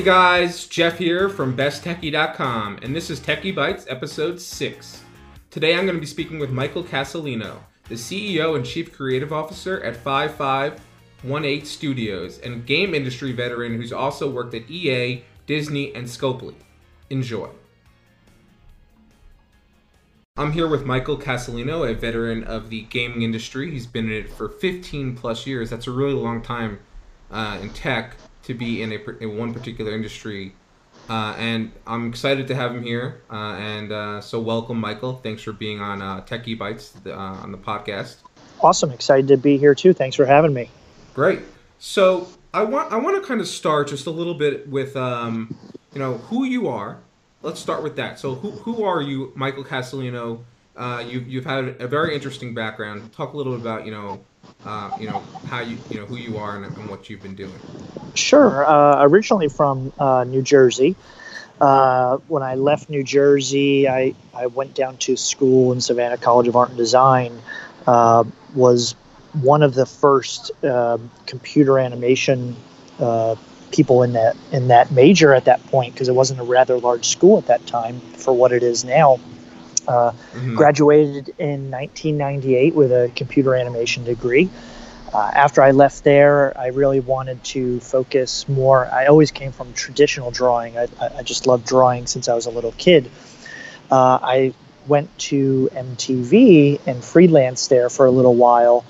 Hey guys, Jeff here from besttechie.com, and this is Techie Bites episode 6. Today I'm going to be speaking with Michael Casalino, the CEO and Chief Creative Officer at 5518 Studios, and game industry veteran who's also worked at EA, Disney, and Scopely. Enjoy. I'm here with Michael Casalino, a veteran of the gaming industry. He's been in it for 15 plus years. That's a really long time uh, in tech to be in a in one particular industry. Uh, and I'm excited to have him here. Uh, and uh, so, welcome, Michael. Thanks for being on uh, Techie Bites uh, on the podcast. Awesome, excited to be here too. Thanks for having me. Great. So, I want I want to kind of start just a little bit with um, you know who you are let's start with that. So, who, who are you, Michael Castellino? Uh, you, you've had a very interesting background. Talk a little bit about, you know, uh, you know how you, you know, who you are and, and what you've been doing. Sure. Uh, originally from uh, New Jersey. Uh, when I left New Jersey, I, I went down to school in Savannah College of Art and Design. Uh, was one of the first computer animation people in that in that major at that point because it wasn't a rather large school at that time for what it is now. Uh, mm-hmm. Graduated in 1998 with a computer animation degree. Uh, after I left there, I really wanted to focus more. I always came from traditional drawing. I, I just loved drawing since I was a little kid. Uh, I went to MTV and freelanced there for a little while.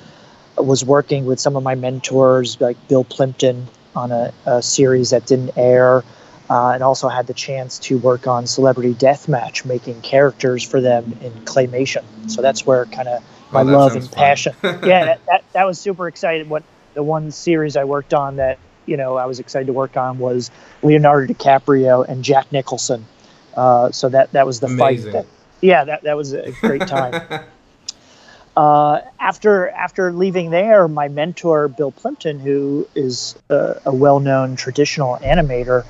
I was working with some of my mentors like Bill Plympton on a, a series that didn't air, uh, and also had the chance to work on Celebrity Deathmatch, making characters for them in claymation. So that's where kind of my oh, love and passion. yeah, that, that, that was super exciting. What the one series I worked on that you know I was excited to work on was Leonardo DiCaprio and Jack Nicholson. Uh, so that that was the Amazing. fight. That, yeah, that that was a great time. Uh, after after leaving there, my mentor Bill Plympton, who is a, a well-known traditional animator,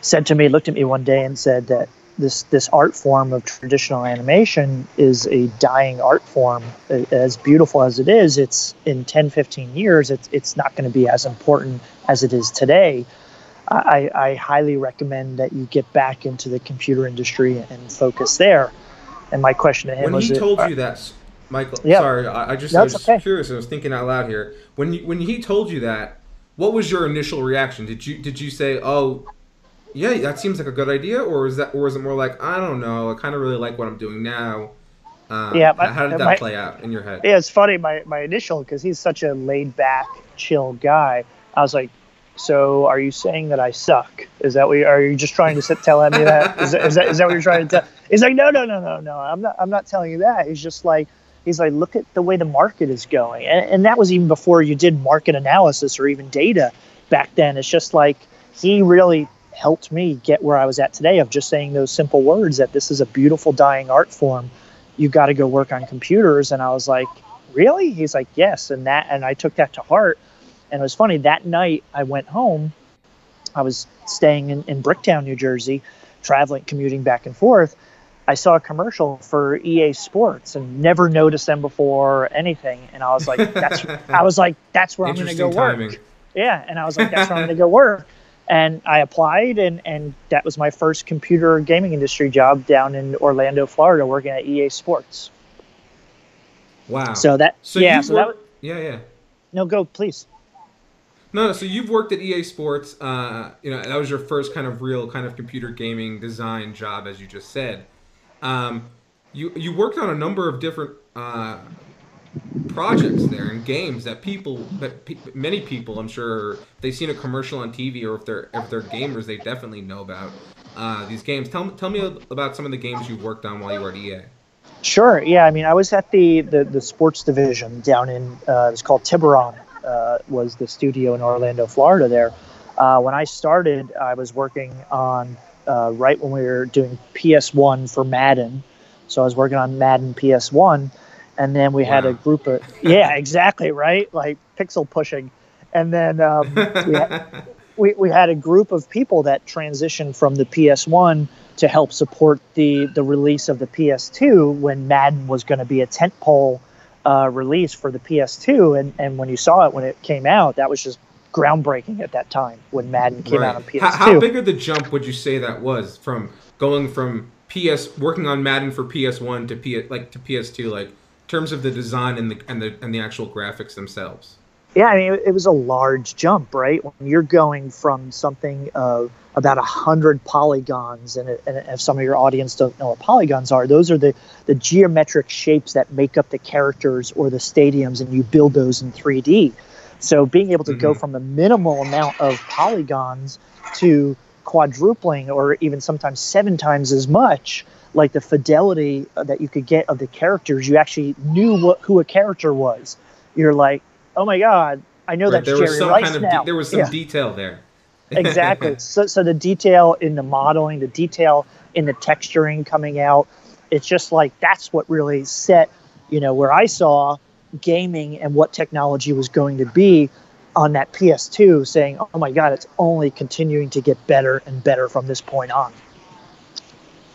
said to me, looked at me one day and said that this this art form of traditional animation is a dying art form. As beautiful as it is, it's in 10, 15 years, it's it's not going to be as important as it is today. I, I highly recommend that you get back into the computer industry and focus there. And my question to him when was, when he told uh, you that Michael, yeah. sorry, I, I just no, I was okay. curious. I was thinking out loud here. When you, when he told you that, what was your initial reaction? Did you did you say, "Oh, yeah, that seems like a good idea," or is that or is it more like, "I don't know, I kind of really like what I'm doing now." Uh, yeah, my, how did that my, play out in your head? Yeah, it's funny. My my initial because he's such a laid back, chill guy. I was like, "So, are you saying that I suck? Is that what? You, are you just trying to sit, tell me that? Is, that, is that is that what you're trying to tell?" He's like, "No, no, no, no, no. I'm not. I'm not telling you that. He's just like." he's like, look at the way the market is going. And, and that was even before you did market analysis or even data back then. It's just like he really helped me get where I was at today of just saying those simple words that this is a beautiful dying art form. You got to go work on computers. And I was like, really? He's like, yes. And that, and I took that to heart. And it was funny that night I went home. I was staying in, in Bricktown, New Jersey, traveling, commuting back and forth I saw a commercial for EA Sports and never noticed them before or anything. And I was like, that's I was like, that's where I'm gonna go timing. work. Yeah. And I was like, that's where I'm gonna go work. And I applied and, and that was my first computer gaming industry job down in Orlando, Florida, working at EA Sports. Wow. So that so yeah, so worked, that yeah, yeah. No, go please. No, so you've worked at EA Sports. Uh, you know, that was your first kind of real kind of computer gaming design job, as you just said. Um, you you worked on a number of different uh, projects there and games that people that pe- many people I'm sure they've seen a commercial on TV or if they're if they're gamers they definitely know about uh, these games. Tell tell me about some of the games you worked on while you were at EA. Sure. Yeah. I mean, I was at the the, the sports division down in uh, it's called Tiburon. Uh, was the studio in Orlando, Florida. There, uh, when I started, I was working on uh, right when we were doing PS1 for Madden. So I was working on Madden PS1, and then we wow. had a group of yeah, exactly right, like pixel pushing, and then um, we, had, we we had a group of people that transitioned from the PS1 to help support the the release of the PS2 when Madden was going to be a tentpole uh, release for the PS2, and and when you saw it when it came out, that was just groundbreaking at that time when Madden came Right. out on PS2. How, how big of the jump would you say that was from going from PS working on Madden for PS1 to PS like to PS2 like terms of the design and the and the and the actual graphics themselves? Yeah, I mean, it was a large jump, right? When you're going from something of about a hundred polygons, and, it- and if some of your audience don't know what polygons are, those are the the geometric shapes that make up the characters or the stadiums, and you build those in 3D. So being able to go Mhm. from a minimal amount of polygons to quadrupling, or even sometimes seven times as much, like the fidelity uh, that you could get of the characters, you actually knew what who a character was. You're like, oh my god, I know Right, that's there Jerry was some Rice kind of now. de- there was some Yeah, detail there. exactly. So, so the detail in the modeling, the detail in the texturing coming out, it's just like that's what really set, you know, where I saw gaming and what technology was going to be on that PS2, saying, oh my god, it's only continuing to get better and better from this point on.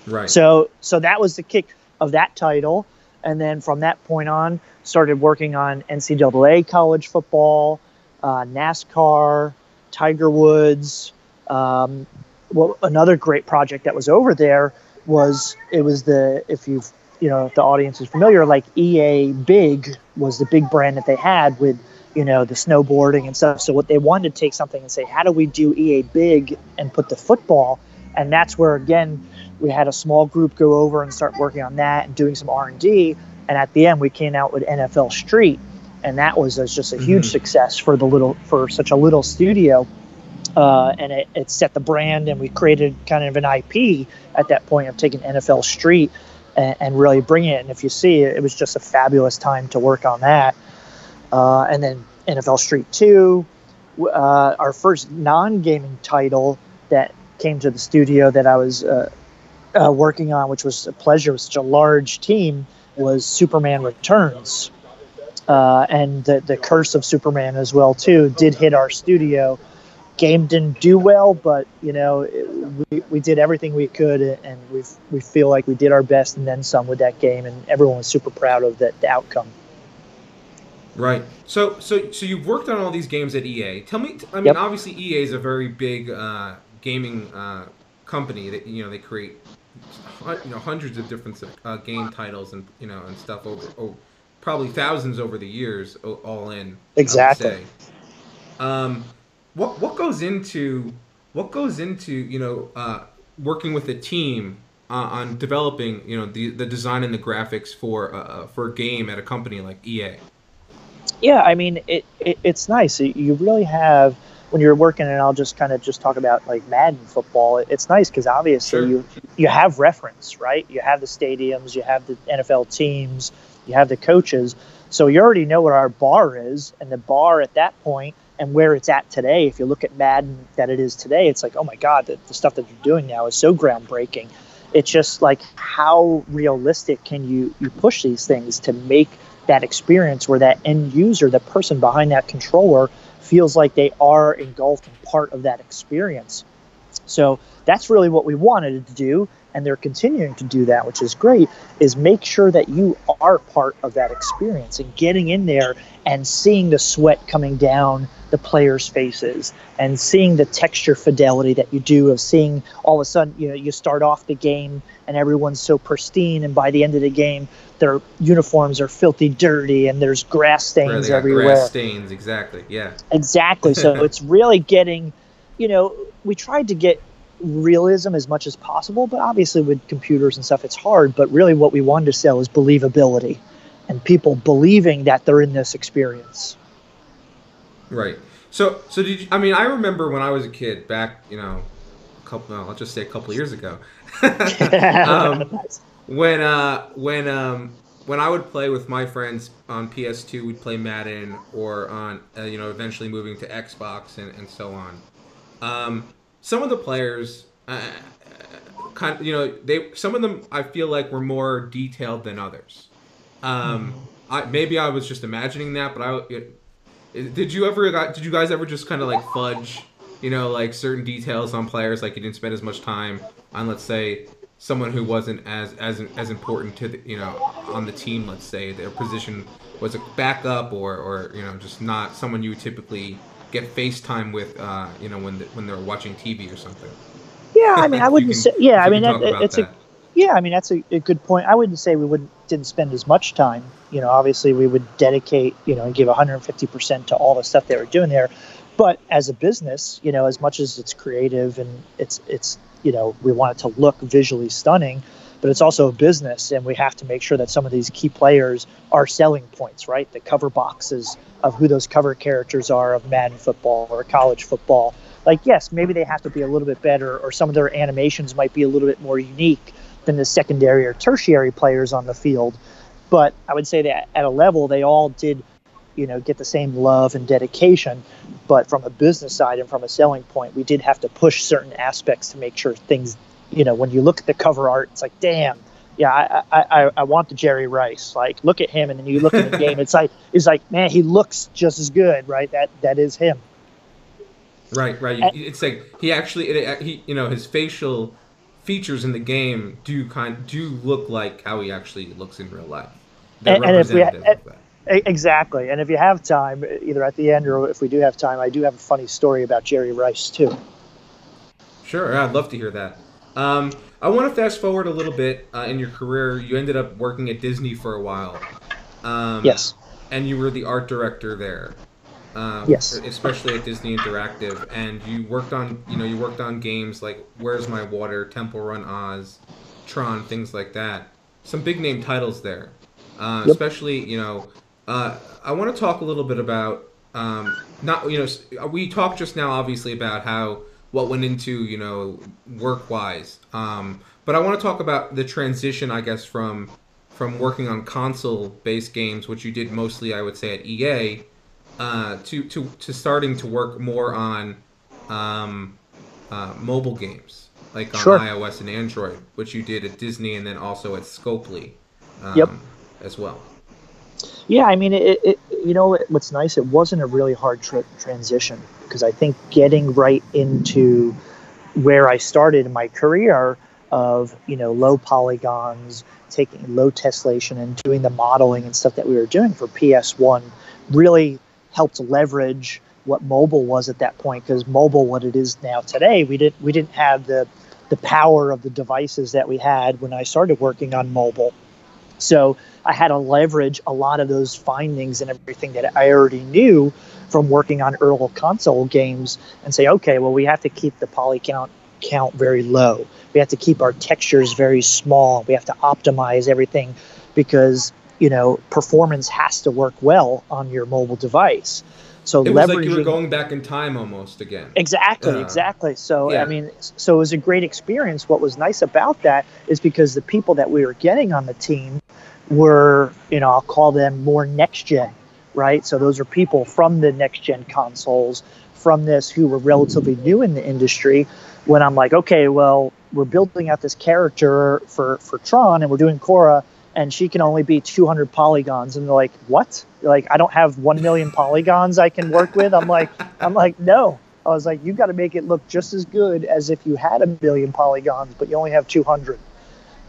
Right. So so that was the kick of that title, and then from that point on, started working on NCAA college football, uh, NASCAR, Tiger Woods. Um, well, another great project that was over there was it was the if you've you know if the audience is familiar, like EA Big was the big brand that they had with you know the snowboarding and stuff. So what they wanted to take something and say, how do we do EA Big and put the football? And that's where again we had a small group go over and start working on that and doing some r&d and at the end we came out with nfl street and that was a, just a huge Mhm. success for the little for such a little studio. Uh, and it, it set the brand and we created kind of an ip at that point of taking nfl street and, and really bringing it. And if you see it, it was just a fabulous time to work on that. Uh, and then nfl street 2 uh, our first non-gaming title that came to the studio that i was uh, working on, which was a pleasure with such a large team, was Superman Returns, uh, and the the Curse of Superman as well too did hit our studio. Game didn't do well, but you know it, we, we did everything we could, and we we feel like we did our best and then some with that game, and everyone was super proud of the, the outcome. Right. So so so you've worked on all these games at EA. Tell me. I mean, Yep. obviously EA is a very big uh, gaming uh, company. That you know they create you know hundreds of different uh, game titles and you know and stuff over, over probably thousands over the years all in. Exactly. Um, what what goes into what goes into you know uh, working with a team uh, on developing you know the the design and the graphics for uh, for a game at a company like EA. Yeah, I mean, it, it it's nice. You really have when you're working, and I'll just kind of just talk about like Madden football. It's nice because obviously Sure. you you have reference, right? You have the stadiums, you have the NFL teams, you have the coaches, so you already know what our bar is, and the bar at that point and where it's at today. If you look at Madden that it is today, it's like, oh my God, the, the stuff that you're doing now is so groundbreaking. It's just like how realistic can you you push these things to make that experience where that end user, the person behind that controller, feels like they are engulfed in part of that experience. So that's really what we wanted to do, and they're continuing to do that, which is great. Is make sure that you are part of that experience and getting in there and seeing the sweat coming down the players' faces and seeing the texture fidelity that you do of seeing all of a sudden, you know, you start off the game and everyone's so pristine, and by the end of the game, their uniforms are filthy dirty and there's grass stains got everywhere. grass stains, exactly. Yeah. Exactly. So it's really getting, you know, we tried to get realism as much as possible, but obviously with computers and stuff, it's hard. But really, what we wanted to sell is believability and people believing that they're in this experience. Right. So, so did you? I mean, I remember when I was a kid, back, you know, a couple. No, I'll just say a couple years ago. um, when uh, when um, when I would play with my friends on PS2, we'd play Madden, or on uh, you know, eventually moving to Xbox and, and so on. Um, some of the players, uh, kind of, you know, they some of them I feel like were more detailed than others. Um, I maybe I was just imagining that, but I it, did you ever got did you guys ever just kind of like fudge, you know, like certain details on players, like you didn't spend as much time on, let's say, someone who wasn't as as as important to the you know on the team, let's say their position was a backup or or you know just not someone you would typically get FaceTime with, uh, you know, when the, when they're watching TV or something. Yeah, I mean, I wouldn't can- say. Yeah, I mean, that, it's a yeah. I mean, that's a, a good point. I wouldn't say we wouldn't didn't spend as much time. You know, obviously we would dedicate, you know, and give 150 percent to all the stuff they were doing there. But as a business, you know, as much as it's creative and it's it's you know we want it to look visually stunning, but it's also a business, and we have to make sure that some of these key players are selling points, right? The cover boxes of who those cover characters are of Madden football or college football. Like, yes, maybe they have to be a little bit better, or some of their animations might be a little bit more unique than the secondary or tertiary players on the field. But I would say that at a level, they all did, you know, get the same love and dedication. But from a business side and from a selling point, we did have to push certain aspects to make sure things, you know, when you look at the cover art, it's like, damn, yeah, I, I, I, I want the Jerry Rice. Like, look at him, and then you look at the game, it's like, it's like, man, he looks just as good, right? That that is him. Right, right. And- It's like he actually, it, he, you know, his facial features in the game do kind do look like how he actually looks in real life. They're And- and if we-. E- Exactly. And if you have time, either at the end or if we do have time, I do have a funny story about Jerry Rice too. Sure, I'd love to hear that. Um, I want to fast forward a little bit uh, in your career. You ended up working at Disney for a while. Um, Yes. And you were the art director there. Um, Yes. Especially at Disney Interactive, and you worked on, you know, you worked on games like Where's My Water, Temple Run Oz, Tron, things like that. Some big name titles there. Uh, Yep. Especially, you know, uh, I want to talk a little bit about um, not, you know, we talked just now, obviously, about how what went into, you know, work wise. Um, but I want to talk about the transition, I guess, from from working on console based games, which you did mostly, I would say, at EA, uh, to, to, to starting to work more on um, uh, mobile games, like on Sure. iOS and Android, which you did at Disney and then also at Scopely um, Yep. as well. Yeah, I mean, it, it, you know, what's nice, it wasn't a really hard tra- transition because I think getting right into where I started in my career of, you know, low polygons, taking low tessellation and doing the modeling and stuff that we were doing for PS1 really helped leverage what mobile was at that point because mobile what it is now today we didn't we didn't have the the power of the devices that we had when I started working on mobile so I had to leverage a lot of those findings and everything that I already knew from working on early console games and say, okay, well, we have to keep the poly count count very low. We have to keep our textures very small. We have to optimize everything because you know performance has to work well on your mobile device. So It was like you were going back in time almost again. Exactly, Uh, exactly. So yeah. I mean, so it was a great experience. What was nice about that is because the people that we were getting on the team were, you know, I'll call them more next gen, right? So those are people from the next gen consoles, from this who were relatively new in the industry. When I'm like, okay, well, we're building out this character for for Tron, and we're doing Quorra, and she can only be 200 polygons, and they're like, what? Like, I don't have one million polygons I can work with. I'm like, I'm like, no. I was like, you got to make it look just as good as if you had a million polygons, but you only have 200.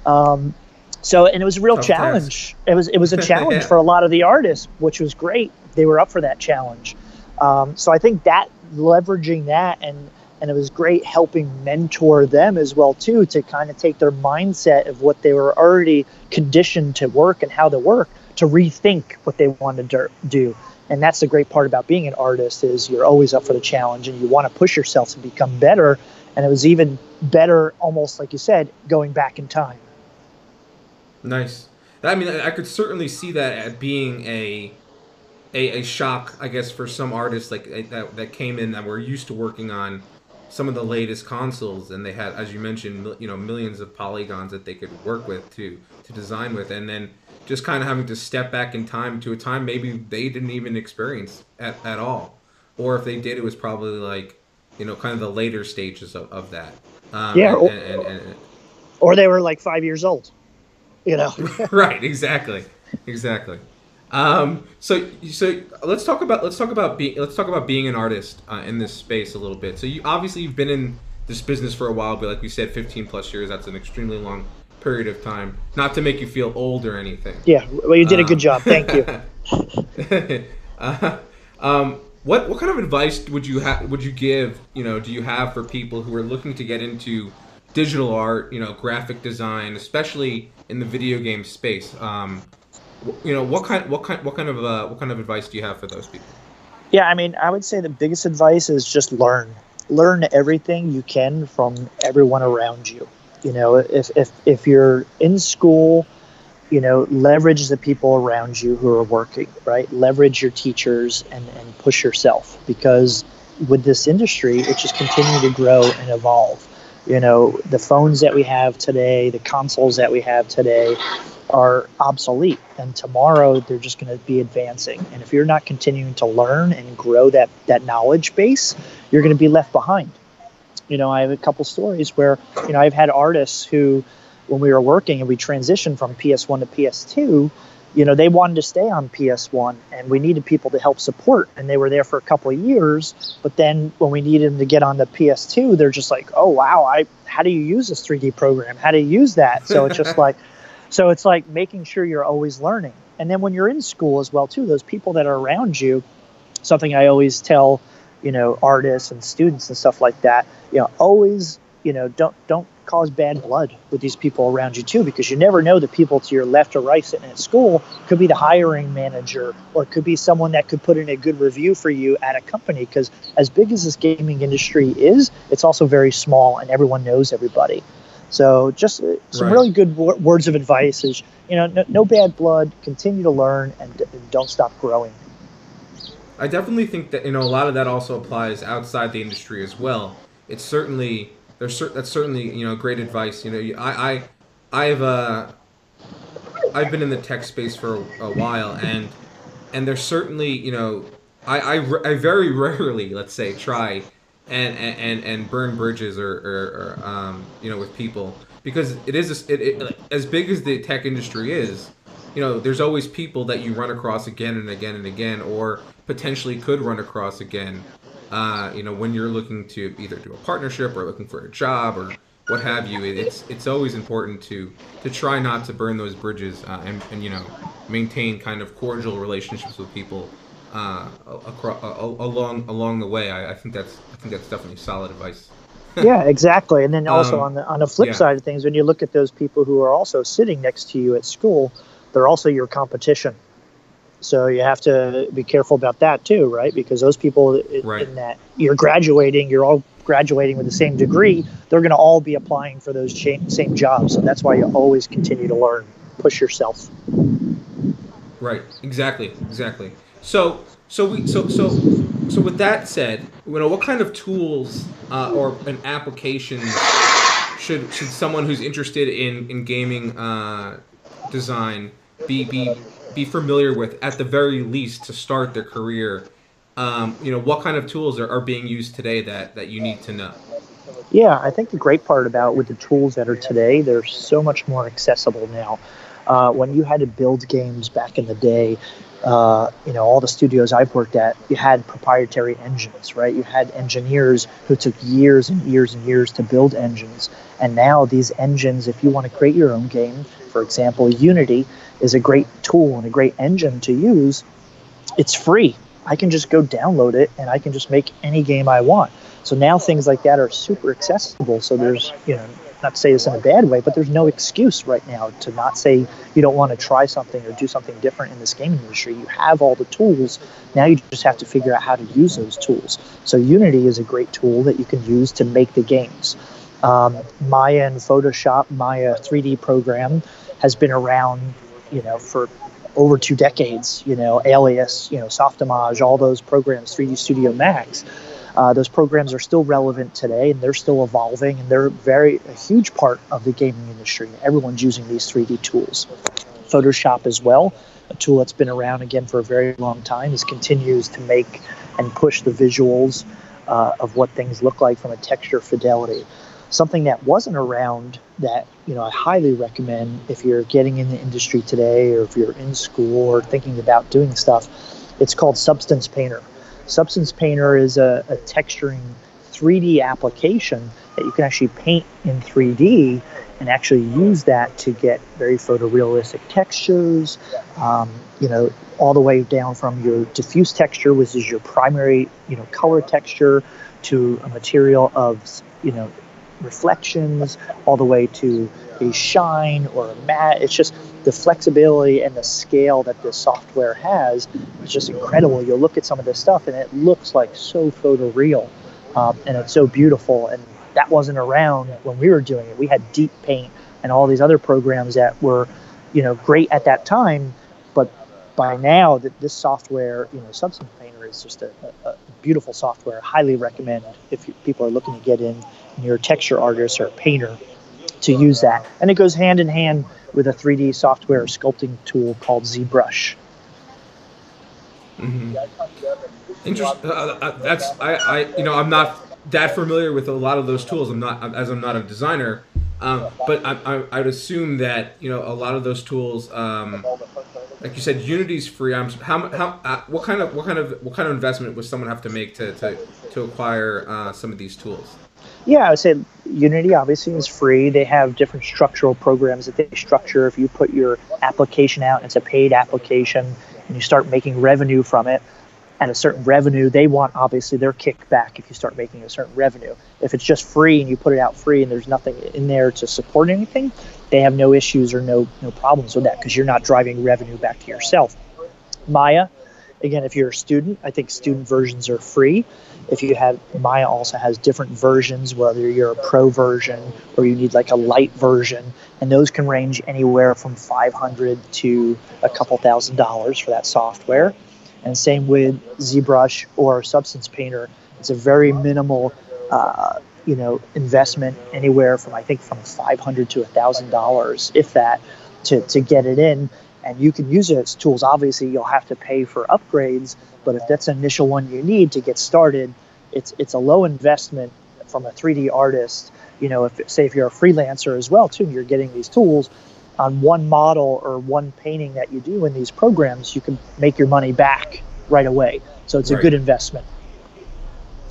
Um, so, and it was a real Tough challenge. It was it was a challenge Yeah. for a lot of the artists, which was great. They were up for that challenge. Um, so I think that leveraging that and and it was great helping mentor them as well too to kind of take their mindset of what they were already conditioned to work and how to work to rethink what they wanted to do. And that's the great part about being an artist is you're always up for the challenge and you want to push yourself to become better. And it was even better almost like you said going back in time. Nice. I mean, I could certainly see that at being a, a, a shock, I guess, for some artists like that that came in that were used to working on some of the latest consoles, and they had, as you mentioned, mil- you know, millions of polygons that they could work with to to design with, and then just kind of having to step back in time to a time maybe they didn't even experience at, at all, or if they did, it was probably like, you know, kind of the later stages of, of that. Um, Yeah, and- or- and- and- and- or they were like five years old you know? Right exactly. Exactly um, so so let's talk about let's talk about being let's talk about being an artist uh, in this space a little bit so you obviously you've been in this business for a while but like we said 15 plus years that's an extremely long period of time not to make you feel old or anything yeah well you did a good Um, job thank you uh, um, what what kind of advice would you have? Would you give? You know, do you have for people who are looking to get into digital art? You know, graphic design, especially in the video game space. Um, you know, what kind what kind what kind of uh, what kind of advice do you have for those people? Yeah, I mean, I would say the biggest advice is just learn. Learn everything you can from everyone around you. You know, if if if you're in school you know, leverage the people around you who are working, right? Leverage your teachers and, and push yourself because with this industry, it just continues to grow and evolve. You know, the phones that we have today, the consoles that we have today are obsolete. And tomorrow they're just going to be advancing. And if you're not continuing to learn and grow that, that knowledge base, you're going to be left behind. You know, I have a couple stories where, you know, I've had artists who, when we were working and we transitioned from PS1 to PS2, you know, they wanted to stay on PS1 and we needed people to help support. And they were there for a couple of years. But then when we needed them to get on the PS2, they're just like, oh, wow, I, how do you use this 3D program? How do you use that? So it's just like, so it's like making sure you're always learning. And then when you're in school as well, too, those people that are around you, something I always tell, you know, artists and students and stuff like that, you know, always, you know, don't, don't cause bad blood with these people around you too because you never know the people to your left or right sitting at school could be the hiring manager or it could be someone that could put in a good review for you at a company because as big as this gaming industry is it's also very small and everyone knows everybody so just uh, some right. really good w- words of advice is you know no, no bad blood continue to learn and, and don't stop growing i definitely think that you know a lot of that also applies outside the industry as well it's certainly there's that's certainly you know great advice. You know, I I I've uh I've been in the tech space for a, a while, and and there's certainly you know I, I, I very rarely let's say try and and and burn bridges or, or, or um you know with people. Because it is it, it as big as the tech industry is you know there's always people that you run across again and again and again or potentially could run across again uh, you know, when you're looking to either do a partnership or looking for a job or what have you, it's it's always important to to try not to burn those bridges uh, and, and you know maintain kind of cordial relationships with people uh, across, along along the way. I, I, think that's I think that's definitely solid advice. yeah, exactly. And then also um, on the on the flip yeah. side of things, when you look at those people who are also sitting next to you at school, they're also your competition. So you have to be careful about that too, right? Because those people right. in that you're graduating, you're all graduating with the same degree, they're going to all be applying for those cha- same jobs. So that's why you always continue to learn, push yourself. Right. Exactly. Exactly. So so we so so so with that said, you know, what kind of tools uh, or an application should should someone who's interested in in gaming uh, design be be be familiar with at the very least to start their career? Um, you know, what kind of tools are, are being used today that, that you need to know? Yeah, I think the great part about with the tools that are today, they're so much more accessible now. Uh, when you had to build games back in the day, uh, you know, all the studios I've worked at, you had proprietary engines, right? You had engineers who took years and years and years to build engines. And now these engines, if you want to create your own game, for example, Unity, is a great tool and a great engine to use. It's free. I can just go download it and I can just make any game I want. So now things like that are super accessible. So there's, you know, not to say this in a bad way, but there's no excuse right now to not say you don't want to try something or do something different in this gaming industry. You have all the tools. Now you just have to figure out how to use those tools. So Unity is a great tool that you can use to make the games. Um, Maya and Photoshop, Maya 3D program, has been around you know, for over two decades, you know, Alias, you know, Softimage, all those programs, 3D Studio Max, uh, those programs are still relevant today and they're still evolving and they're very a huge part of the gaming industry. Everyone's using these 3D tools. Photoshop as well, a tool that's been around again for a very long time, is continues to make and push the visuals uh, of what things look like from a texture fidelity something that wasn't around that you know I highly recommend if you're getting in the industry today or if you're in school or thinking about doing stuff. It's called Substance Painter. Substance Painter is a, a texturing 3D application that you can actually paint in 3D and actually use that to get very photorealistic textures. Um, you know, all the way down from your diffuse texture, which is your primary, you know, color texture, to a material of, you know, reflections, all the way to a shine or a matte. It's just the flexibility and the scale that this software has is just incredible. You'll look at some of this stuff and it looks like so photoreal, um, and it's so beautiful. And that wasn't around when we were doing it. We had Deep Paint and all these other programs that were, you know, great at that time, but by now that this software, you know, Substance Painter is just a, a, beautiful software. Highly recommend if people are looking to get in, and you're a texture artist or a painter, to use that. And it goes hand in hand with a 3D software sculpting tool called ZBrush. Mm-hmm. Interesting. Uh, uh, that's I, I, you know, I'm not that familiar with a lot of those tools. I'm not as I'm not a designer, um, but I, I, I'd assume that you know a lot of those tools. Um, like you said, Unity's free. I'm how how uh, what kind of what kind of what kind of investment would someone have to make to to, to acquire uh, some of these tools? Yeah, I would say Unity obviously is free. They have different structural programs that they structure. If you put your application out, it's a paid application, and you start making revenue from it at a certain revenue, they want obviously their kickback if you start making a certain revenue. If it's just free and you put it out free and there's nothing in there to support anything, they have no issues or no no problems with that because you're not driving revenue back to yourself. Maya, again, if you're a student, I think student versions are free. If you have Maya also has different versions, whether you're a pro version or you need like a light version, and those can range anywhere from 500 to a couple thousand dollars for that software. And same with ZBrush or Substance Painter. It's a very minimal, uh, you know, investment anywhere from I think from 500 to a thousand dollars, if that, to, to get it in. And you can use it as tools. Obviously, you'll have to pay for upgrades, but if that's an initial one you need to get started, it's it's a low investment from a 3D artist. You know, if say if you're a freelancer as well too, you're getting these tools on one model or one painting that you do in these programs, you can make your money back right away. So it's right. a good investment.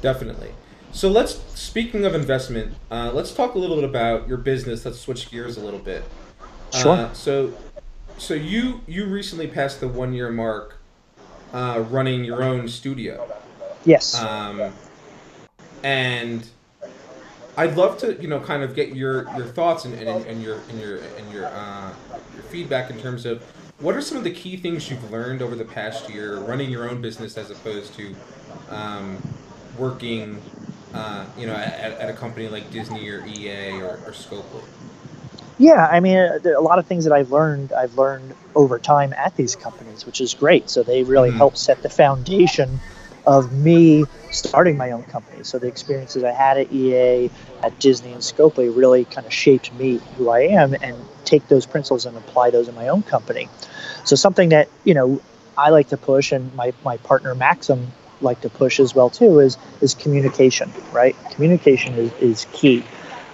Definitely. So let's speaking of investment, uh, let's talk a little bit about your business. Let's switch gears a little bit. Sure. Uh, so, so you you recently passed the one year mark, uh, running your own studio. Yes. Um, and I'd love to, you know, kind of get your, your thoughts and, and, and your and your and your uh, your feedback in terms of what are some of the key things you've learned over the past year running your own business as opposed to um, working, uh, you know, at, at, a company like Disney or EA or, or Scopely. Yeah, I mean, uh, a lot of things that I've learned, I've learned over time at these companies, which is great. So they really mm-hmm. help set the foundation of me starting my own company. So the experiences I had at EA, at Disney, and Scopely really kind of shaped me, who I am, and take those principles and apply those in my own company. So something that you know I like to push, and my, my partner Maxim like to push as well too, is is communication. Right, communication is, is key.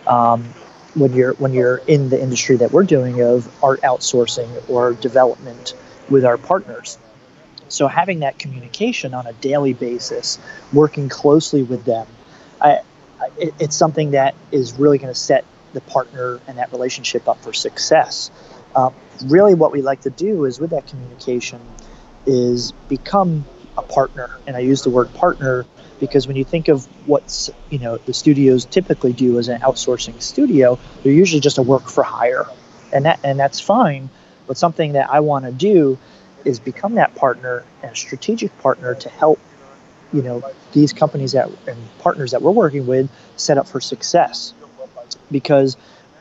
Um, when you're when you're in the industry that we're doing of art outsourcing or development with our partners so having that communication on a daily basis, working closely with them, I, it, it's something that is really going to set the partner and that relationship up for success. Uh, really, what we like to do is with that communication is become a partner, and I use the word partner because when you think of what you know the studios typically do as an outsourcing studio, they're usually just a work for hire, and that and that's fine. But something that I want to do is become that partner and strategic partner to help you know these companies that and partners that we're working with set up for success. Because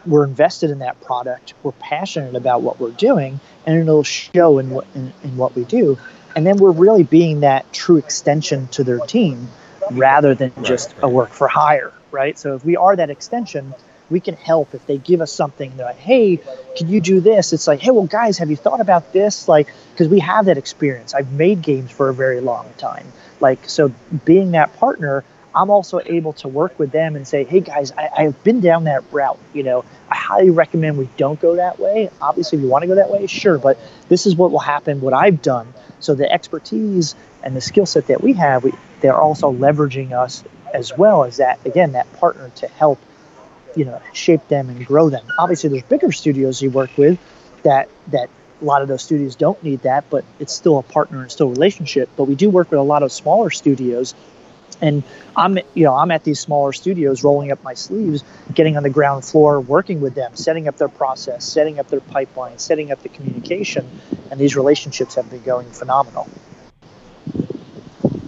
we're invested in that product we're passionate about what we're doing and it'll show in what in, in what we do. And then we're really being that true extension to their team rather than just a work for hire right? So if we are that extension we can help if they give us something. They're like hey can you do this? It's like hey well guys have you thought about this? Like because we have that experience. I've made games for a very long time. Like so being that partner i'm also able to work with them and say hey guys I, i've been down that route you know. I highly recommend we don't go that way. Obviously if you want to go that way sure but this is what will happen what i've done so the expertise and the skill set that we have we, they're also leveraging us as well as that again that partner to help you know shape them and grow them. Obviously, there's bigger studios you work with that that a lot of those studios don't need that, but it's still a partner and still a relationship. But we do work with a lot of smaller studios and I'm you know I'm at these smaller studios rolling up my sleeves, getting on the ground floor, working with them, setting up their process, setting up their pipeline, setting up the communication, and these relationships have been going phenomenal.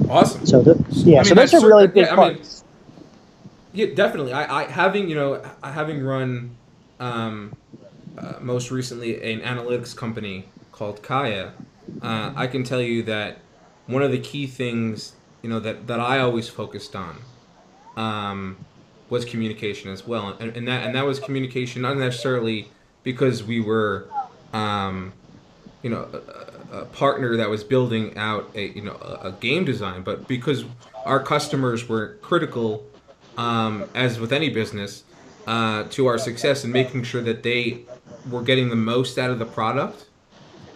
Awesome. So the, yeah, I mean, so those are really big yeah, parts. I mean, yeah, definitely. I, I having you know having run um, uh, most recently an analytics company called Kaya, uh, I can tell you that one of the key things you know that that I always focused on um, was communication as well, and, and that and that was communication not necessarily because we were um, you know a, a, partner that was building out a you know a, a game design, but because our customers were critical, um, as with any business, uh, to our success and making sure that they were getting the most out of the product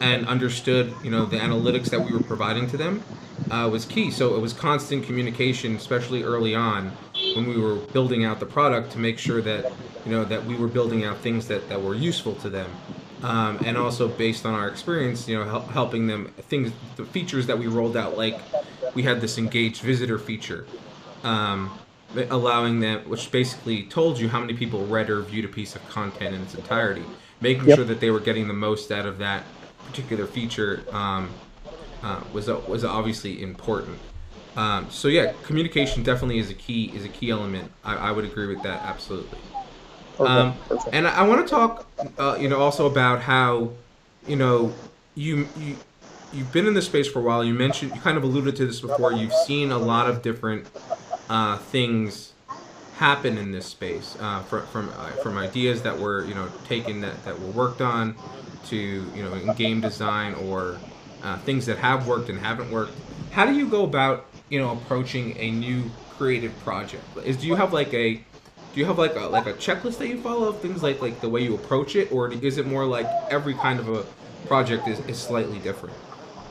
and understood you know the analytics that we were providing to them uh, was key. So it was constant communication, especially early on when we were building out the product to make sure that you know that we were building out things that, that were useful to them. Um, and also based on our experience, you know, help, helping them things, the features that we rolled out, like we had this engaged visitor feature, um, allowing them, which basically told you how many people read or viewed a piece of content in its entirety, making yep. sure that they were getting the most out of that particular feature um, uh, was was obviously important. Um, so yeah, communication definitely is a key is a key element. I, I would agree with that absolutely. Um, and I, I want to talk, uh, you know, also about how, you know, you you you've been in this space for a while. You mentioned you kind of alluded to this before. You've seen a lot of different uh, things happen in this space uh, from from uh, from ideas that were you know taken that that were worked on to you know in game design or uh, things that have worked and haven't worked. How do you go about you know approaching a new creative project? Is do you have like a do you have like a like a checklist that you follow of things like like the way you approach it, or is it more like every kind of a project is, is slightly different?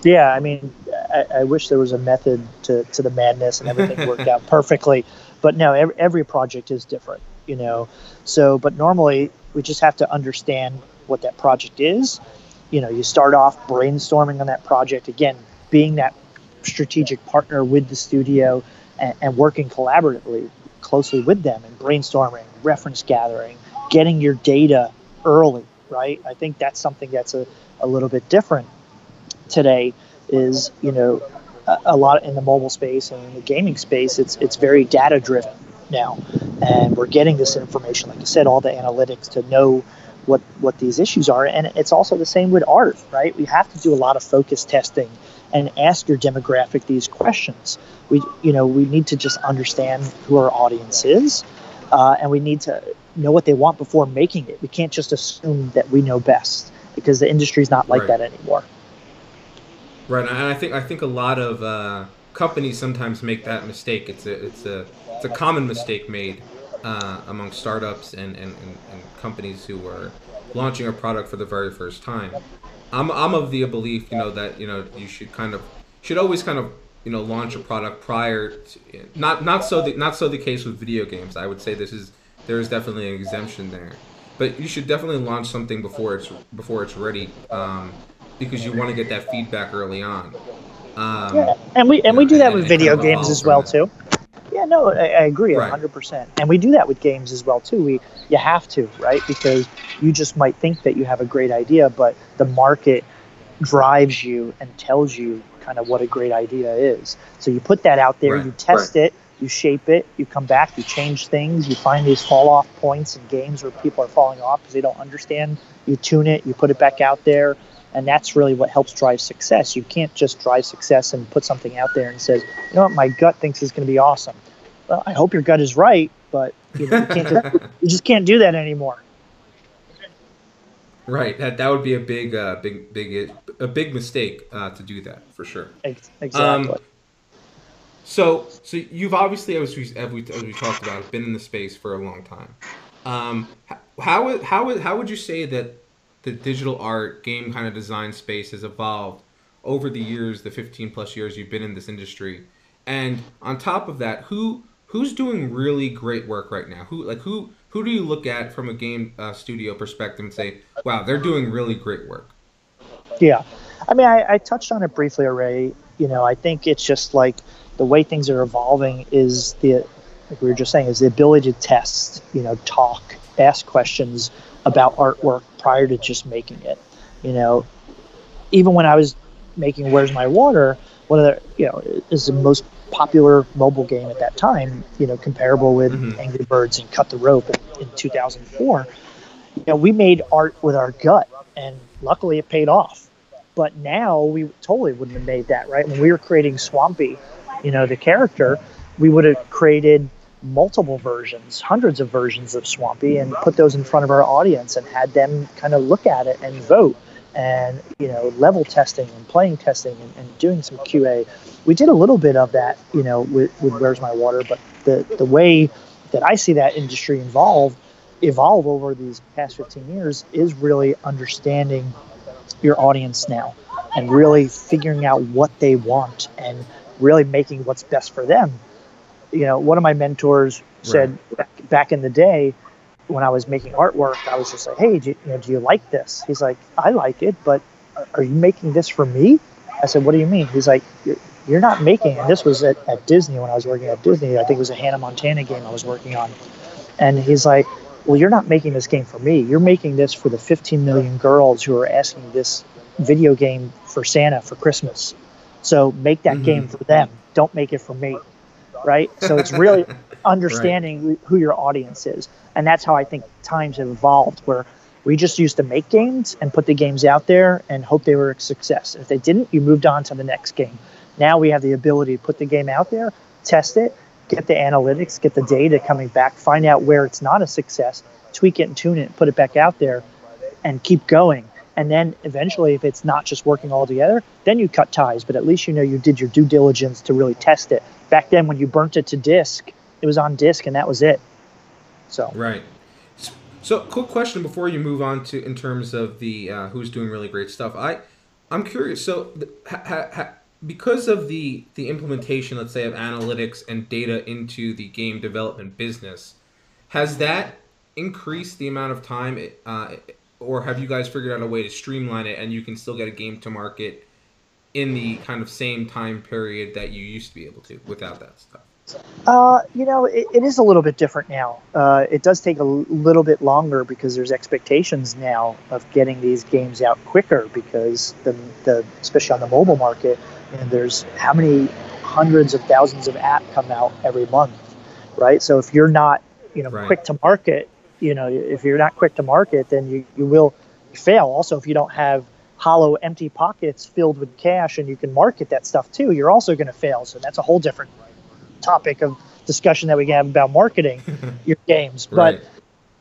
Yeah, I mean, I, I wish there was a method to, to the madness and everything worked out perfectly, but no, every, every project is different, you know. So, but normally we just have to understand what that project is. You know you start off brainstorming on that project. Again being that strategic partner with the studio and, and working collaboratively closely with them and brainstorming reference gathering getting your data early right? I think that's something that's a, a little bit different today is you know a, a lot in the mobile space and in the gaming space it's it's very data driven now. And we're getting this information like i said all the analytics to know what what these issues are. And it's also the same with art right? We have to do a lot of focus testing and ask your demographic these questions. We you know we need to just understand who our audience is uh, and we need to know what they want before making it. We can't just assume that we know best because the industry is not like right. that anymore. Right and i think i think a lot of uh, companies sometimes make that mistake. It's a it's a it's a common mistake made uh, among startups and, and, and, and, companies who are launching a product for the very first time. I'm, I'm of the belief, you know, that you know you should kind of should always kind of you know launch a product prior to not not so the, not so the case with video games. I would say this is there is definitely an exemption there, but you should definitely launch something before it's before it's ready um, because you want to get that feedback early on. Um, yeah, and we and we do that with video games as well too. Yeah, no, I, I agree, right. 100%. And we do that with games as well too. We you have to, right? Because you just might think that you have a great idea, but the market drives you and tells you kind of what a great idea is. So you put that out there, right. you test right. it, you shape it, you come back, you change things, you find these fall off points in games where people are falling off because they don't understand. You tune it, you put it back out there, and that's really what helps drive success. You can't just drive success and put something out there and says, you know what, my gut thinks is going to be awesome. Well, I hope your gut is right, but you, know, you, can't just, you just can't do that anymore. Right. That that would be a big, uh, big, big, a big mistake uh, to do that for sure. Exactly. Um, so, so you've obviously, as we, as we, as we talked about, been in the space for a long time. Um, how how how would you say that the digital art game kind of design space has evolved over the years, the 15 plus years you've been in this industry. And on top of that, who who's doing really great work right now? Who like who who do you look at from a game uh, studio perspective and say, wow, they're doing really great work? Yeah, I mean, I, I touched on it briefly already. You know, I think it's just like the way things are evolving is the like we were just saying is the ability to test, you know, talk, ask questions about artwork prior to just making it. You know, even when I was making Where's My Water, one of the you know is the most popular mobile game at that time. You know, comparable with mm-hmm. Angry Birds and Cut the Rope in, in 2004. You know, we made art with our gut, and luckily it paid off. But now we totally wouldn't have made that, right? When we were creating Swampy, you know, the character, we would have created multiple versions, hundreds of versions of Swampy, and put those in front of our audience and had them kind of look at it and vote and you know level testing and playing testing and, and, doing some QA. We did a little bit of that, you know, with, with Where's My Water, but the the way that I see that industry evolve evolve over these past 15 years is really understanding your audience now and really figuring out what they want and really making what's best for them. You know, one of my mentors said right. back, in the day when I was making artwork, I was just like, "Hey, do you, you know, do you like this?" He's like, "I like it, but are you making this for me?" I said, "What do you mean?" He's like, "You're, you're not making." And this was at, at Disney when I was working at Disney. I think it was a Hannah Montana game I was working on, and he's like, "Well, you're not making this game for me. You're making this for the 15 million girls who are asking this video game for Santa for Christmas. So make that mm-hmm. game for them. Don't make it for me." Right? So it's really understanding right. who your audience is. And that's how I think times have evolved, where we just used to make games and put the games out there and hope they were a success. If they didn't, you moved on to the next game. Now we have the ability to put the game out there, test it, get the analytics, get the data coming back, find out where it's not a success, tweak it and tune it, put it back out there, and keep going. And then eventually, if it's not just working all together, then you cut ties. But at least you know you did your due diligence to really test it. Back then, when you burnt it to disk, it was on disk and that was it. So right. So, quick question before you move on to in terms of the uh, who's doing really great stuff. I, I'm curious. So, ha, ha, because of the the implementation, let's say, of analytics and data into the game development business, has that increased the amount of time, uh, or have you guys figured out a way to streamline it and you can still get a game to market in the kind of same time period that you used to be able to without that stuff? Uh, you know, it, it is a little bit different now. Uh, it does take a little bit longer because there's expectations now of getting these games out quicker because the, the especially on the mobile market, and there's how many hundreds of thousands of apps come out every month, right? So if you're not, you know, right. quick to market, you know, if you're not quick to market, then you, you will fail. Also, if you don't have hollow, empty pockets filled with cash and you can market that stuff too, you're also going to fail. So that's a whole different topic of discussion that we can have about marketing your games. But right.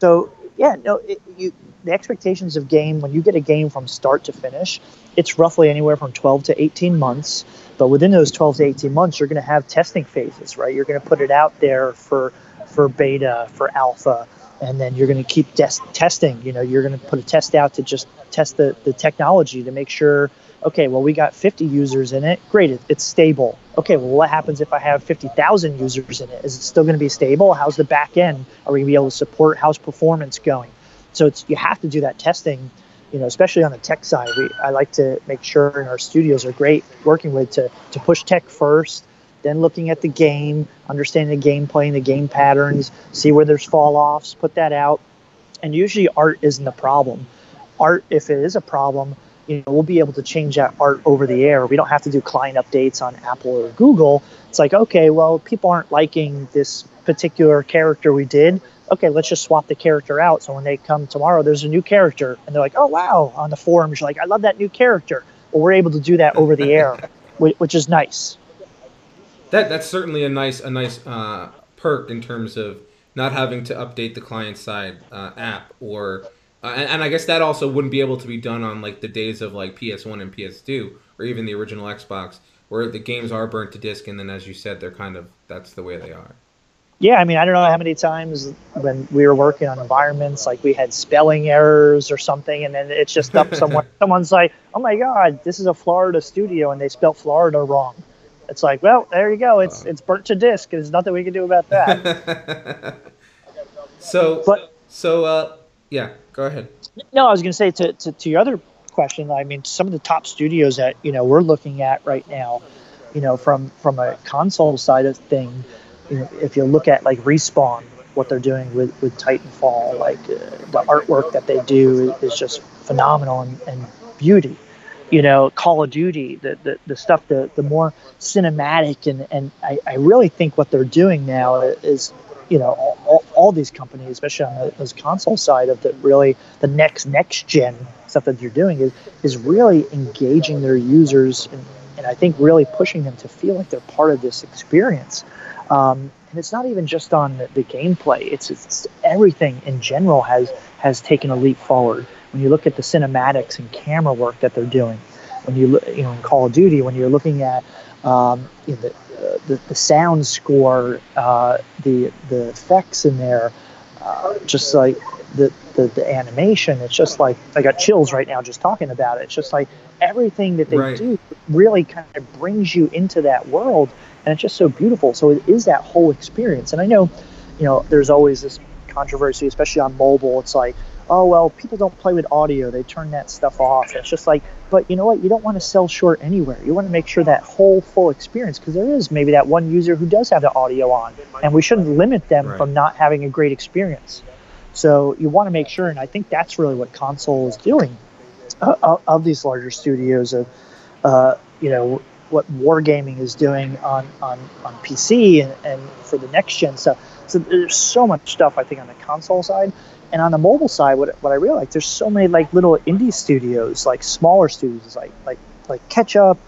so yeah, no, it, you the expectations of game when you get a game from start to finish, it's roughly anywhere from 12 to 18 months. But within those 12 to 18 months, you're going to have testing phases, right? You're going to put it out there for for beta, for alpha, and then you're going to keep des- testing. You know, you're going to put a test out to just test the, the technology to make sure okay, well, we got 50 users in it. Great, it, it's stable. Okay, well, what happens if I have 50,000 users in it? Is it still going to be stable? How's the back end? Are we going to be able to support? How's performance going? So it's you have to do that testing, you know, especially on the tech side. We, I like to make sure, and our studios are great working with to, to push tech first, then looking at the game, understanding the gameplay and the game patterns, see where there's fall offs, put that out. And usually art isn't the problem. Art, if it is a problem, you know, we'll be able to change that art over the air. We don't have to do client updates on Apple or Google. It's like, okay, well, people aren't liking this particular character we did. Okay, let's just swap the character out. So when they come tomorrow, there's a new character, and they're like, oh wow, on the forums, you're like, I love that new character. Well, we're able to do that over the air, which is nice. That that's certainly a nice a nice uh, perk in terms of not having to update the client side uh, app or uh, and, and, I guess that also wouldn't be able to be done on like the days of like PS1 and PS2 or even the original Xbox, where the games are burnt to disk, and then as you said, they're kind of that's the way they are. Yeah, I mean, I don't know how many times when we were working on environments, like we had spelling errors or something, and then it's just up somewhere. Someone's like, "Oh my God, this is a Florida studio, and they spelled Florida wrong." It's like, well, there you go. It's it's burnt to disk. There's nothing we can do about that. so, but so uh, yeah, go ahead. No, I was going to say to, to to your other question. I mean, some of the top studios that you know we're looking at right now, you know, from from a console side of thing, you know, if you look at like Respawn, what they're doing with with Titanfall, like uh, the artwork that they do is just phenomenal and, and beauty you know, Call of Duty, the, the, the stuff, the, the more cinematic. And, and I, I really think what they're doing now is, you know, all, all these companies, especially on the, console side of the really the next, next gen stuff that they're doing is, is really engaging their users and, and I think really pushing them to feel like they're part of this experience. Um, and it's not even just on the, the gameplay; it's, it's everything in general has has taken a leap forward when you look at the cinematics and camera work that they're doing, when you look, you know, in Call of Duty, when you're looking at um, you know, the, uh, the, the sound score, uh, the the effects in there, uh, just like the, the the animation, it's just like I got chills right now just talking about it. It's just like everything that they right. do really kind of brings you into that world, and it's just so beautiful. So it is that whole experience. And I know, you know, there's always this controversy, especially on mobile. It's like oh well people don't play with audio. They turn that stuff off. It's just like but you know what? You don't want to sell short anywhere. You want to make sure that whole full experience because there is maybe that one user who does have the audio on and we shouldn't limit them right. from not having a great experience. So you want to make sure and i think that's really what console is doing uh, of these larger studios of uh, you know what wargaming is doing on, on, on pc and, and for the next gen stuff. So there's so much stuff i think on the console side and on the mobile side, what, what I realized, there's so many like little indie studios, like smaller studios, like like like Ketchapp.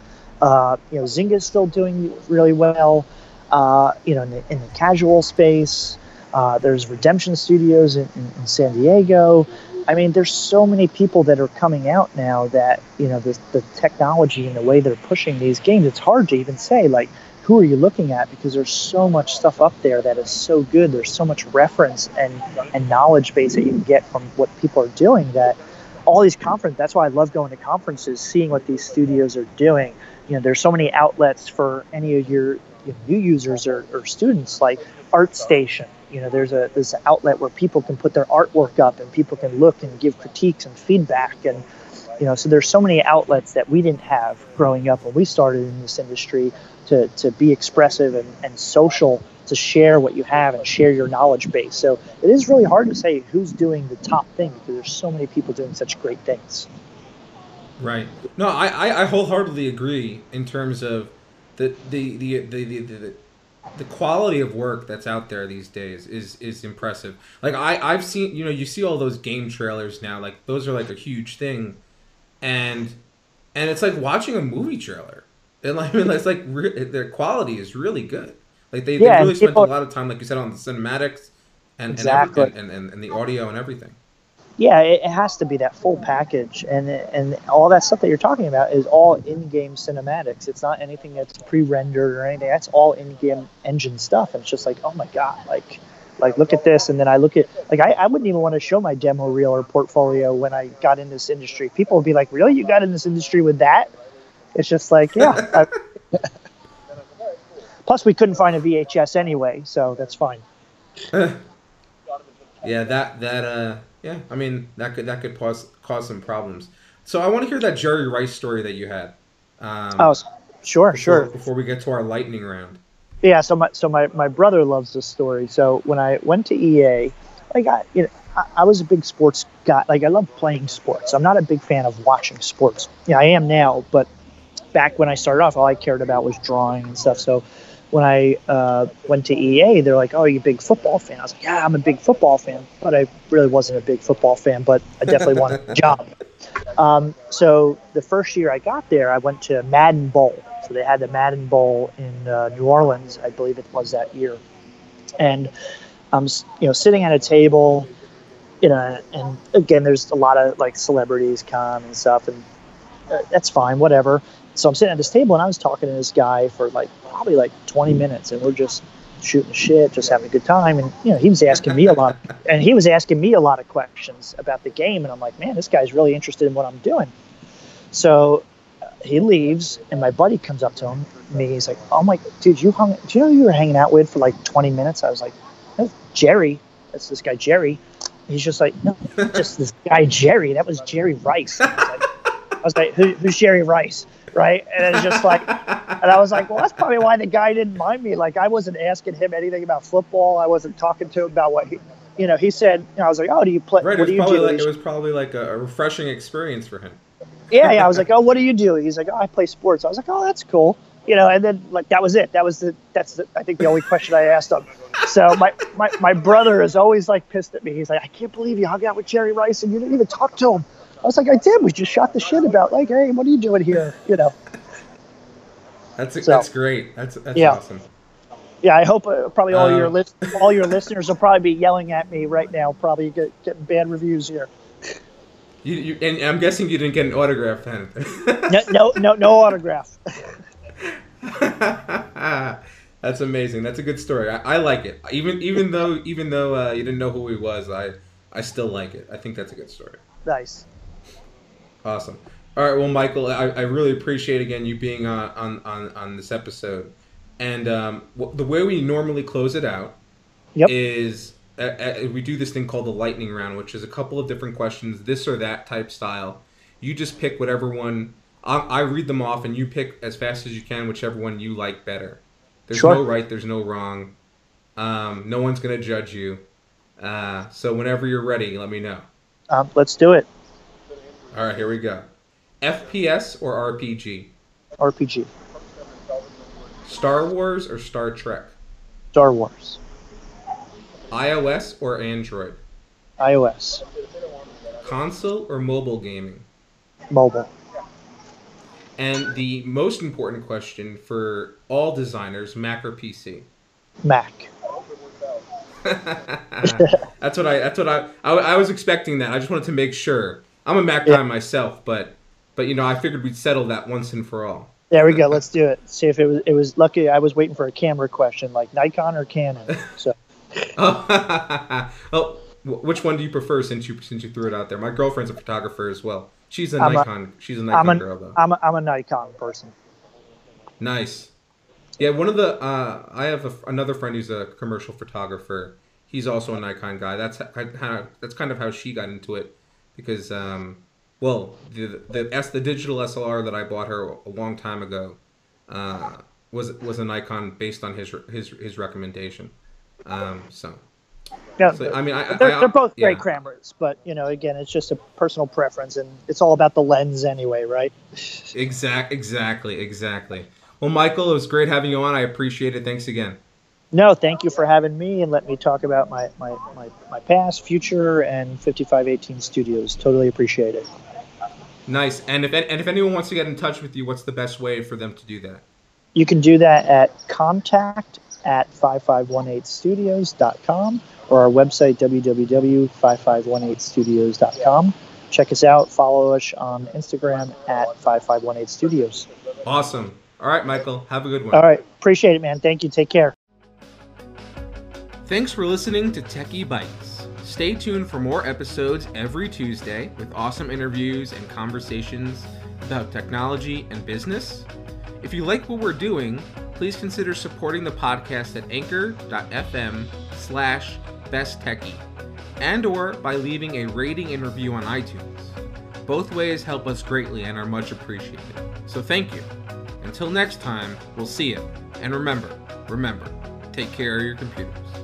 Uh, you know, Zynga's still doing really well. Uh, you know, in the, in the casual space, uh, there's Redemption Studios in, in, in, San Diego. I mean, there's so many people that are coming out now that you know the, the technology and the way they're pushing these games. It's hard to even say like who are you looking at? Because there's so much stuff up there that is so good. There's so much reference and and knowledge base that you can get from what people are doing that all these conferences that's why i love going to conferences seeing what these studios are doing. You know there's so many outlets for any of your, your new users or, or students like artstation you know there's a an outlet where people can put their artwork up and people can look and give critiques and feedback and you know so there's so many outlets that we didn't have growing up when we started in this industry to, to be expressive and, and social to share what you have and share your knowledge base. So it is really hard to say who's doing the top thing because there's so many people doing such great things. Right. No, I, I wholeheartedly agree in terms of the the, the, the, the, the, the quality of work that's out there these days is is impressive. Like I I've seen you know you see all those game trailers now like those are like a huge thing, and and it's like watching a movie trailer and like, I mean, it's like re- their quality is really good. Like they, yeah, they really spent people, a lot of time, like you said, on the cinematics and exactly. and, and, and, and the audio and everything. Yeah, it, it has to be that full package, and and all that stuff that you're talking about is all in-game cinematics. It's not anything that's pre-rendered or anything. That's all in-game engine stuff. And it's just like, oh my god, like like look at this and then i look at like I, I wouldn't even want to show my demo reel or portfolio when i got in this industry people would be like really you got in this industry with that it's just like, yeah. Plus, we couldn't find a VHS anyway, so that's fine. yeah, that that uh, yeah. I mean, that could that could cause cause some problems. So I want to hear that Jerry Rice story that you had. Um, oh, sure, before, sure. Before we get to our lightning round. Yeah, so my so my, my brother loves this story. So when I went to EA, like I you know I, I was a big sports guy. Like I love playing sports. I'm not a big fan of watching sports. Yeah, I am now, but back when I started off, all I cared about was drawing and stuff. So when I uh, went to EA, they're like, "Oh, you a big football fan?" I was like, "Yeah, I'm a big football fan," but I really wasn't a big football fan. But I definitely wanted a job. Um, so the first year I got there, I went to Madden Bowl. So they had the Madden Bowl in uh, New Orleans, I believe it was that year, and I'm you know sitting at a table, you know, and again, there's a lot of like celebrities come and stuff, and uh, that's fine, whatever so I'm sitting at this table and I was talking to this guy for like probably like 20 minutes and we're just shooting shit, just having a good time. And, you know, he was asking me a lot and he was asking me a lot of questions about the game. And I'm like, man, this guy's really interested in what I'm doing. So, he leaves, and my buddy comes up to him. Me, he's like, "Oh my, dude, you hung? Do you know who you were hanging out with for like 20 minutes?" I was like, "That's Jerry. That's this guy Jerry." He's just like, "No, just this guy Jerry. That was Jerry Rice." I was like, I was like Who, "Who's Jerry Rice?" Right? And it's just like, and I was like, "Well, that's probably why the guy didn't mind me. Like, I wasn't asking him anything about football. I wasn't talking to him about what he." You know, he said, you know, I was like, "Oh, do you play? Right. what It do was you probably do?" like it was probably like a, a refreshing experience for him. Yeah, yeah. I was like, oh, what do you do? He's like, oh, I play sports. I was like, oh, that's cool. You know, and then like that was it. That was the that's the, I think the only question I asked him. So my, my my brother is always like pissed at me. He's like, I can't believe you hung out with Jerry Rice and you didn't even talk to him. I was like, I did. We just shot the shit about like, hey, what are you doing here? You know. That's So- that's great. That's that's Yeah. awesome. Yeah, I hope uh, probably all your Um, list, all your listeners will probably be yelling at me right now. Probably get, getting bad reviews here. You, you and I'm guessing you didn't get an autograph then. No, no, no, no autograph. That's amazing. That's a good story. I, I like it. Even even though even though uh, you didn't know who he was, I I still like it. I think that's a good story. nice. Awesome. All right. Well, Michael, I, I really appreciate again you being on on on, on this episode. And um, the way we normally close it out Yep. is uh, we do this thing called the lightning round, which is a couple of different questions, this or that type style. You just pick whatever one. I, I read them off, and you pick as fast as you can whichever one you like better. There's Sure. no right. There's no wrong. Um, no one's gonna judge you. Uh, so whenever you're ready, let me know. Um, let's do it. All right, here we go. FPS or RPG? RPG, Star Wars or Star Trek? Star Wars, iOS or Android? iOS, Console or mobile gaming? mobile. And the most important question for all designers, Mac or PC? Mac. that's what I. That's what I, I. I was expecting that. I just wanted to make sure. I'm a Mac Yeah. guy myself, but but you know I figured we'd settle that once and for all. There we go. Let's do it. See if it was. It was lucky. I was waiting for a camera question, like Nikon or Canon. So Oh, which one do you prefer since you since you threw it out there? My girlfriend's a photographer as well. She's a I'm a- Nikon. she's a Nikon I'm a, girl though. I'm a, I'm a Nikon person. Nice. Yeah, one of the uh, I have a, another friend who's a commercial photographer. He's also a Nikon guy. That's how, how that's kind of how she got into it because um, well, the the S the digital SLR that I bought her a long time ago uh, was was a Nikon based on his his his recommendation. Um, so, Yeah, so I mean, I, they're, I, they're both great yeah. cameras, but you know, again, it's just a personal preference, and it's all about the lens anyway, right? Exact, exactly, exactly. Well, Michael, it was great having you on. I appreciate it. Thanks again. No, thank you for having me and let me talk about my my, my, my past, future, and 5518 Studios. Totally appreciate it. Nice. And if and if anyone wants to get in touch with you, what's the best way for them to do that? You can do that at contact at 5518studios.com or our website, www.5518studios.com. Check us out. Follow us on Instagram at 5518studios. Awesome. All right, Michael. Have a good one. All right. Appreciate it, man. Thank you. Take care. Thanks for listening to Techie Bites. Stay tuned for more episodes every Tuesday with awesome interviews and conversations about technology and business. If you like what we're doing, please consider supporting the podcast at anchor.fm slash besttechie and or by leaving a rating and review on iTunes. Both ways help us greatly and are much appreciated. So thank you. Until next time, we'll see you. And remember, remember, take care of your computers.